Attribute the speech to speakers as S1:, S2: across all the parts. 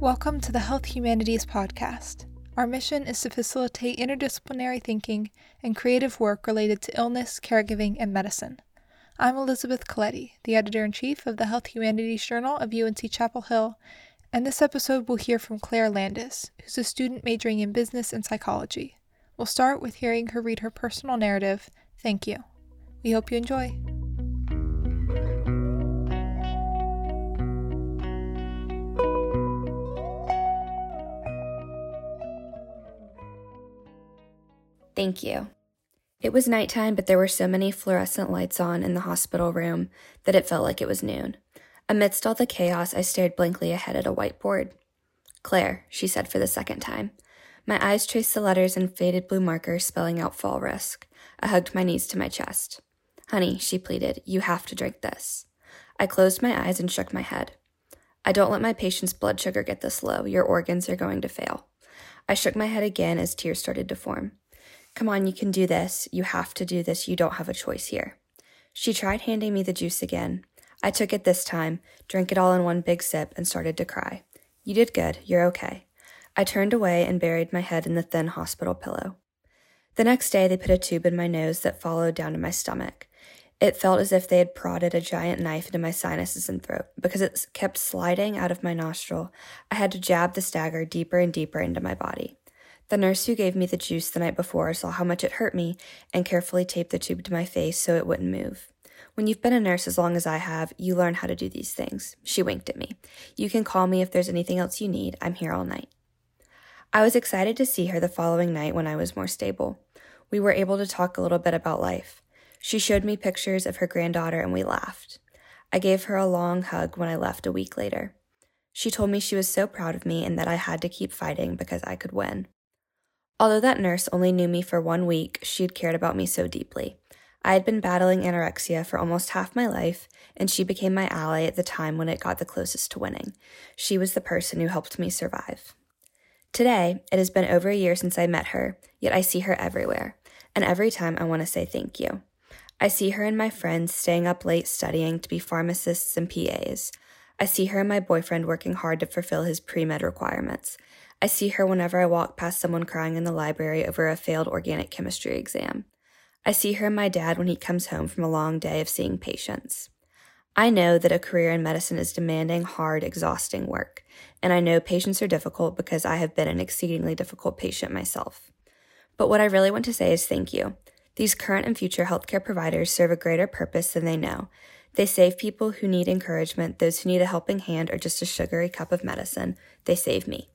S1: Welcome to the Health Humanities Podcast. Our mission is to facilitate interdisciplinary thinking and creative work related to illness, caregiving, and medicine. I'm Elizabeth Coletti, the editor in chief of the Health Humanities Journal of UNC Chapel Hill, and this episode we'll hear from Claire Landis, who's a student majoring in business and psychology. We'll start with hearing her read her personal narrative, Thank You. We hope you enjoy.
S2: Thank you. It was nighttime, but there were so many fluorescent lights on in the hospital room that it felt like it was noon. Amidst all the chaos, I stared blankly ahead at a whiteboard. Claire, she said for the second time. My eyes traced the letters in faded blue marker spelling out fall risk. I hugged my knees to my chest. Honey, she pleaded, you have to drink this. I closed my eyes and shook my head. I don't let my patient's blood sugar get this low. Your organs are going to fail. I shook my head again as tears started to form. Come on, you can do this. You have to do this. You don't have a choice here. She tried handing me the juice again. I took it this time, drank it all in one big sip, and started to cry. You did good. You're okay. I turned away and buried my head in the thin hospital pillow. The next day, they put a tube in my nose that followed down to my stomach. It felt as if they had prodded a giant knife into my sinuses and throat. Because it kept sliding out of my nostril, I had to jab the stagger deeper and deeper into my body. The nurse who gave me the juice the night before saw how much it hurt me and carefully taped the tube to my face so it wouldn't move. When you've been a nurse as long as I have, you learn how to do these things. She winked at me. You can call me if there's anything else you need. I'm here all night. I was excited to see her the following night when I was more stable. We were able to talk a little bit about life. She showed me pictures of her granddaughter and we laughed. I gave her a long hug when I left a week later. She told me she was so proud of me and that I had to keep fighting because I could win. Although that nurse only knew me for one week, she had cared about me so deeply. I had been battling anorexia for almost half my life, and she became my ally at the time when it got the closest to winning. She was the person who helped me survive. Today, it has been over a year since I met her, yet I see her everywhere, and every time I want to say thank you. I see her and my friends staying up late studying to be pharmacists and PAs. I see her and my boyfriend working hard to fulfill his pre med requirements. I see her whenever I walk past someone crying in the library over a failed organic chemistry exam. I see her and my dad when he comes home from a long day of seeing patients. I know that a career in medicine is demanding, hard, exhausting work, and I know patients are difficult because I have been an exceedingly difficult patient myself. But what I really want to say is thank you. These current and future healthcare providers serve a greater purpose than they know. They save people who need encouragement, those who need a helping hand or just a sugary cup of medicine. They save me.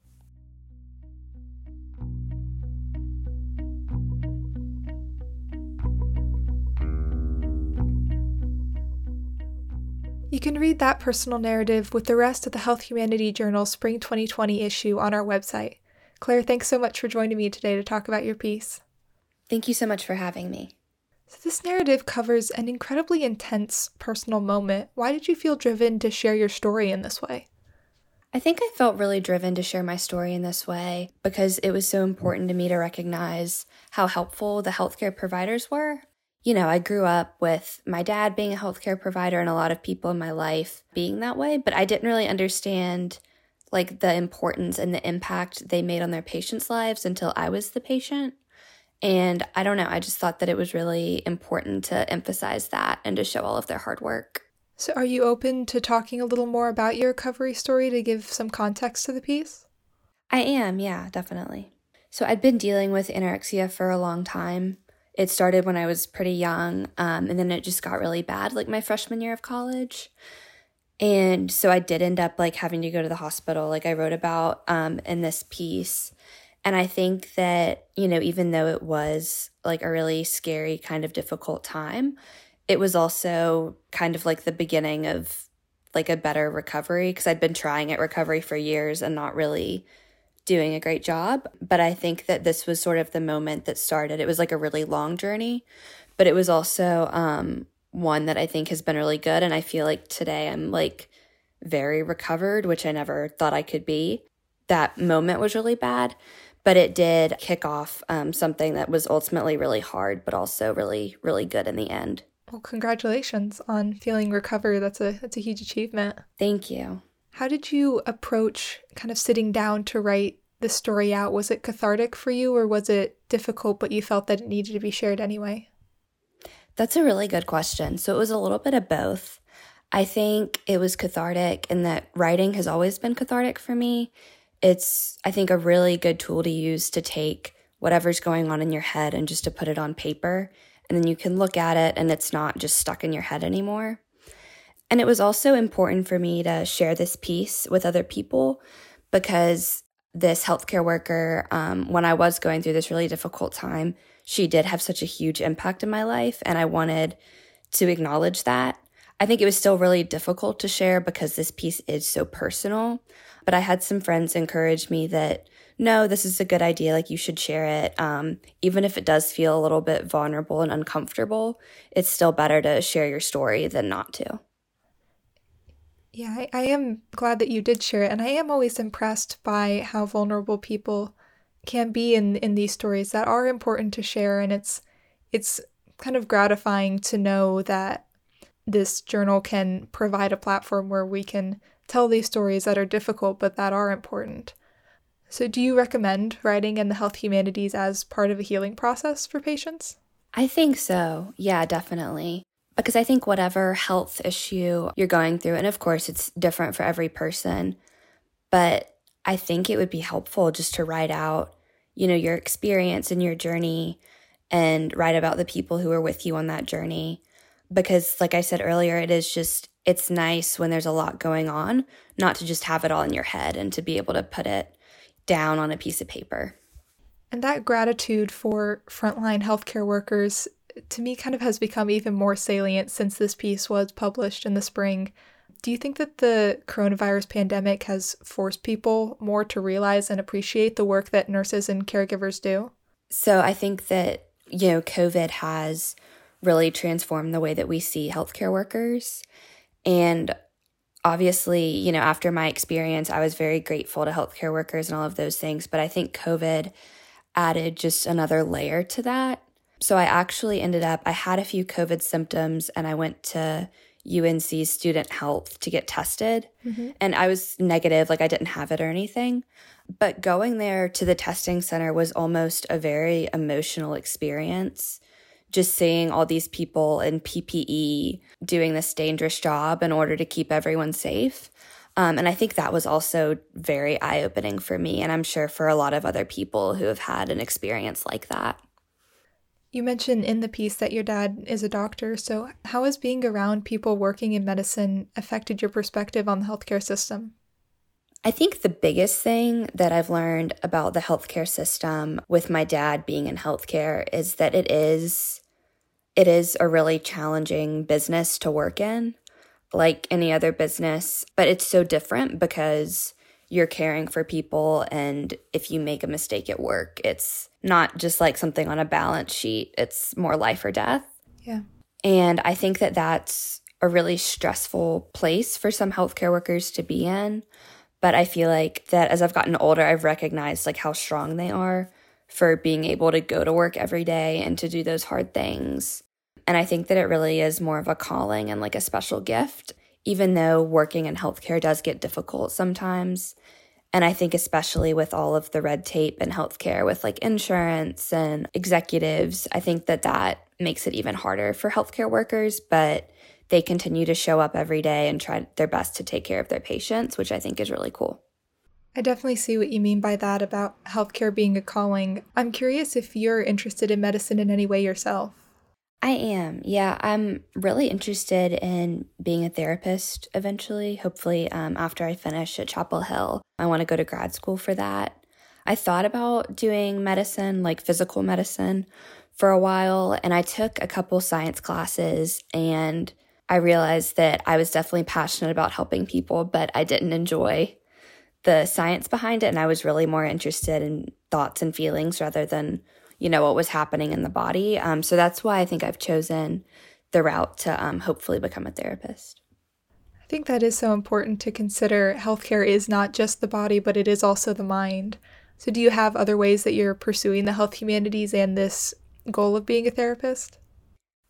S1: You can read that personal narrative with the rest of the Health Humanity Journal Spring 2020 issue on our website. Claire, thanks so much for joining me today to talk about your piece.
S2: Thank you so much for having me.
S1: So, this narrative covers an incredibly intense personal moment. Why did you feel driven to share your story in this way?
S2: I think I felt really driven to share my story in this way because it was so important to me to recognize how helpful the healthcare providers were you know, I grew up with my dad being a healthcare provider and a lot of people in my life being that way, but I didn't really understand like the importance and the impact they made on their patients' lives until I was the patient. And I don't know, I just thought that it was really important to emphasize that and to show all of their hard work.
S1: So, are you open to talking a little more about your recovery story to give some context to the piece?
S2: I am, yeah, definitely. So, I'd been dealing with anorexia for a long time it started when I was pretty young, um, and then it just got really bad, like my freshman year of college. And so I did end up like having to go to the hospital, like I wrote about um, in this piece. And I think that, you know, even though it was like a really scary, kind of difficult time, it was also kind of like the beginning of like a better recovery because I'd been trying at recovery for years and not really doing a great job. But I think that this was sort of the moment that started. It was like a really long journey, but it was also um, one that I think has been really good. And I feel like today I'm like very recovered, which I never thought I could be. That moment was really bad, but it did kick off um, something that was ultimately really hard, but also really, really good in the end.
S1: Well, congratulations on feeling recovered. That's a that's a huge achievement.
S2: Thank you.
S1: How did you approach kind of sitting down to write the story out? Was it cathartic for you or was it difficult, but you felt that it needed to be shared anyway?
S2: That's a really good question. So it was a little bit of both. I think it was cathartic in that writing has always been cathartic for me. It's, I think, a really good tool to use to take whatever's going on in your head and just to put it on paper. And then you can look at it and it's not just stuck in your head anymore. And it was also important for me to share this piece with other people because this healthcare worker, um, when I was going through this really difficult time, she did have such a huge impact in my life. And I wanted to acknowledge that. I think it was still really difficult to share because this piece is so personal. But I had some friends encourage me that no, this is a good idea. Like you should share it. Um, even if it does feel a little bit vulnerable and uncomfortable, it's still better to share your story than not to.
S1: Yeah, I, I am glad that you did share it. And I am always impressed by how vulnerable people can be in, in these stories that are important to share. And it's, it's kind of gratifying to know that this journal can provide a platform where we can tell these stories that are difficult but that are important. So, do you recommend writing in the health humanities as part of a healing process for patients?
S2: I think so. Yeah, definitely. Because I think whatever health issue you're going through, and of course it's different for every person, but I think it would be helpful just to write out, you know, your experience and your journey and write about the people who are with you on that journey. Because, like I said earlier, it is just, it's nice when there's a lot going on, not to just have it all in your head and to be able to put it down on a piece of paper.
S1: And that gratitude for frontline healthcare workers to me kind of has become even more salient since this piece was published in the spring. Do you think that the coronavirus pandemic has forced people more to realize and appreciate the work that nurses and caregivers do?
S2: So I think that, you know, COVID has really transformed the way that we see healthcare workers. And obviously, you know, after my experience, I was very grateful to healthcare workers and all of those things. But I think COVID added just another layer to that. So I actually ended up, I had a few COVID symptoms and I went to UNC Student Health to get tested. Mm-hmm. And I was negative, like I didn't have it or anything. But going there to the testing center was almost a very emotional experience just seeing all these people in PPE doing this dangerous job in order to keep everyone safe. Um, and I think that was also very eye opening for me, and I'm sure for a lot of other people who have had an experience like that.
S1: You mentioned in the piece that your dad is a doctor, so how has being around people working in medicine affected your perspective on the healthcare system?
S2: I think the biggest thing that I've learned about the healthcare system with my dad being in healthcare is that it is it is a really challenging business to work in, like any other business, but it's so different because you're caring for people. And if you make a mistake at work, it's not just like something on a balance sheet, it's more life or death.
S1: Yeah.
S2: And I think that that's a really stressful place for some healthcare workers to be in. But I feel like that as I've gotten older, I've recognized like how strong they are for being able to go to work every day and to do those hard things. And I think that it really is more of a calling and like a special gift, even though working in healthcare does get difficult sometimes. And I think, especially with all of the red tape in healthcare, with like insurance and executives, I think that that makes it even harder for healthcare workers. But they continue to show up every day and try their best to take care of their patients, which I think is really cool.
S1: I definitely see what you mean by that about healthcare being a calling. I'm curious if you're interested in medicine in any way yourself.
S2: I am. Yeah, I'm really interested in being a therapist eventually. Hopefully, um, after I finish at Chapel Hill, I want to go to grad school for that. I thought about doing medicine, like physical medicine, for a while, and I took a couple science classes and I realized that I was definitely passionate about helping people, but I didn't enjoy the science behind it. And I was really more interested in thoughts and feelings rather than, you know, what was happening in the body. Um, so that's why I think I've chosen the route to um, hopefully become a therapist.
S1: I think that is so important to consider. Healthcare is not just the body, but it is also the mind. So, do you have other ways that you're pursuing the health humanities and this goal of being a therapist?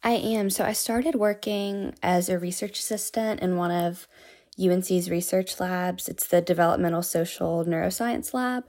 S2: I am. So I started working as a research assistant in one of UNC's research labs. It's the Developmental Social Neuroscience Lab.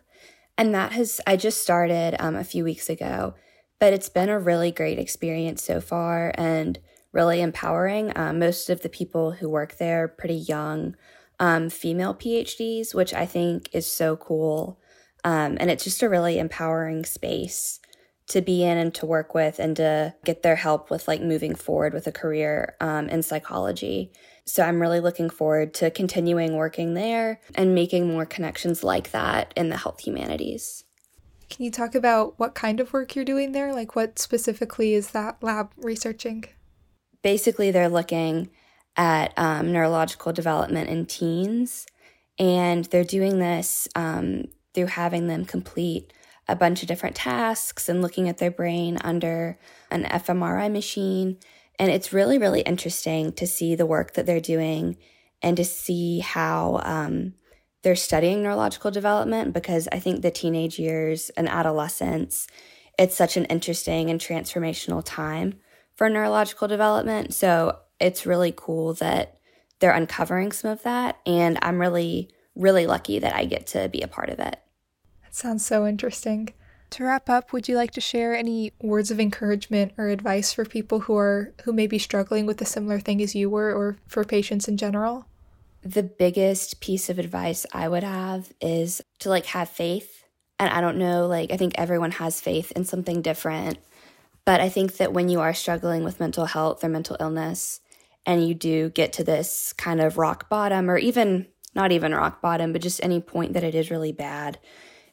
S2: And that has, I just started um, a few weeks ago, but it's been a really great experience so far and really empowering. Um, most of the people who work there are pretty young um, female PhDs, which I think is so cool. Um, and it's just a really empowering space to be in and to work with and to get their help with like moving forward with a career um, in psychology. So I'm really looking forward to continuing working there and making more connections like that in the health humanities.
S1: Can you talk about what kind of work you're doing there? Like, what specifically is that lab researching?
S2: Basically, they're looking at um, neurological development in teens, and they're doing this um, through having them complete a bunch of different tasks and looking at their brain under an fMRI machine and it's really, really interesting to see the work that they're doing and to see how um, they're studying neurological development because I think the teenage years and adolescence, it's such an interesting and transformational time for neurological development. So it's really cool that they're uncovering some of that. And I'm really, really lucky that I get to be a part of it.
S1: That sounds so interesting. To wrap up, would you like to share any words of encouragement or advice for people who are who may be struggling with a similar thing as you were or for patients in general?
S2: The biggest piece of advice I would have is to like have faith. And I don't know, like I think everyone has faith in something different. But I think that when you are struggling with mental health or mental illness and you do get to this kind of rock bottom or even not even rock bottom, but just any point that it is really bad,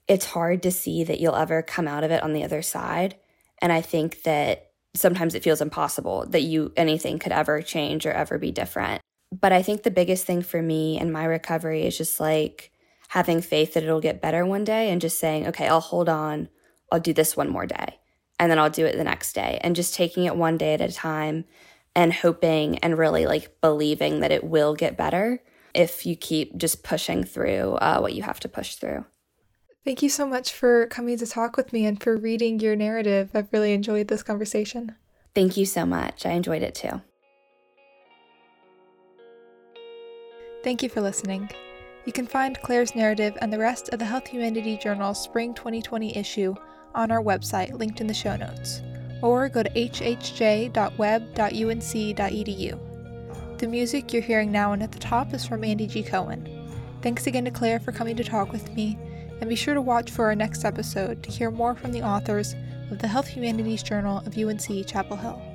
S2: it's hard to see that you'll ever come out of it on the other side. And I think that sometimes it feels impossible that you anything could ever change or ever be different. But I think the biggest thing for me and my recovery is just like having faith that it'll get better one day and just saying, okay, I'll hold on. I'll do this one more day. And then I'll do it the next day. And just taking it one day at a time and hoping and really like believing that it will get better if you keep just pushing through uh, what you have to push through.
S1: Thank you so much for coming to talk with me and for reading your narrative. I've really enjoyed this conversation.
S2: Thank you so much. I enjoyed it too.
S1: Thank you for listening. You can find Claire's narrative and the rest of the Health Humanity Journal's Spring 2020 issue on our website linked in the show notes, or go to hhj.web.unc.edu. The music you're hearing now and at the top is from Andy G. Cohen. Thanks again to Claire for coming to talk with me and be sure to watch for our next episode to hear more from the authors of the Health Humanities Journal of UNC Chapel Hill.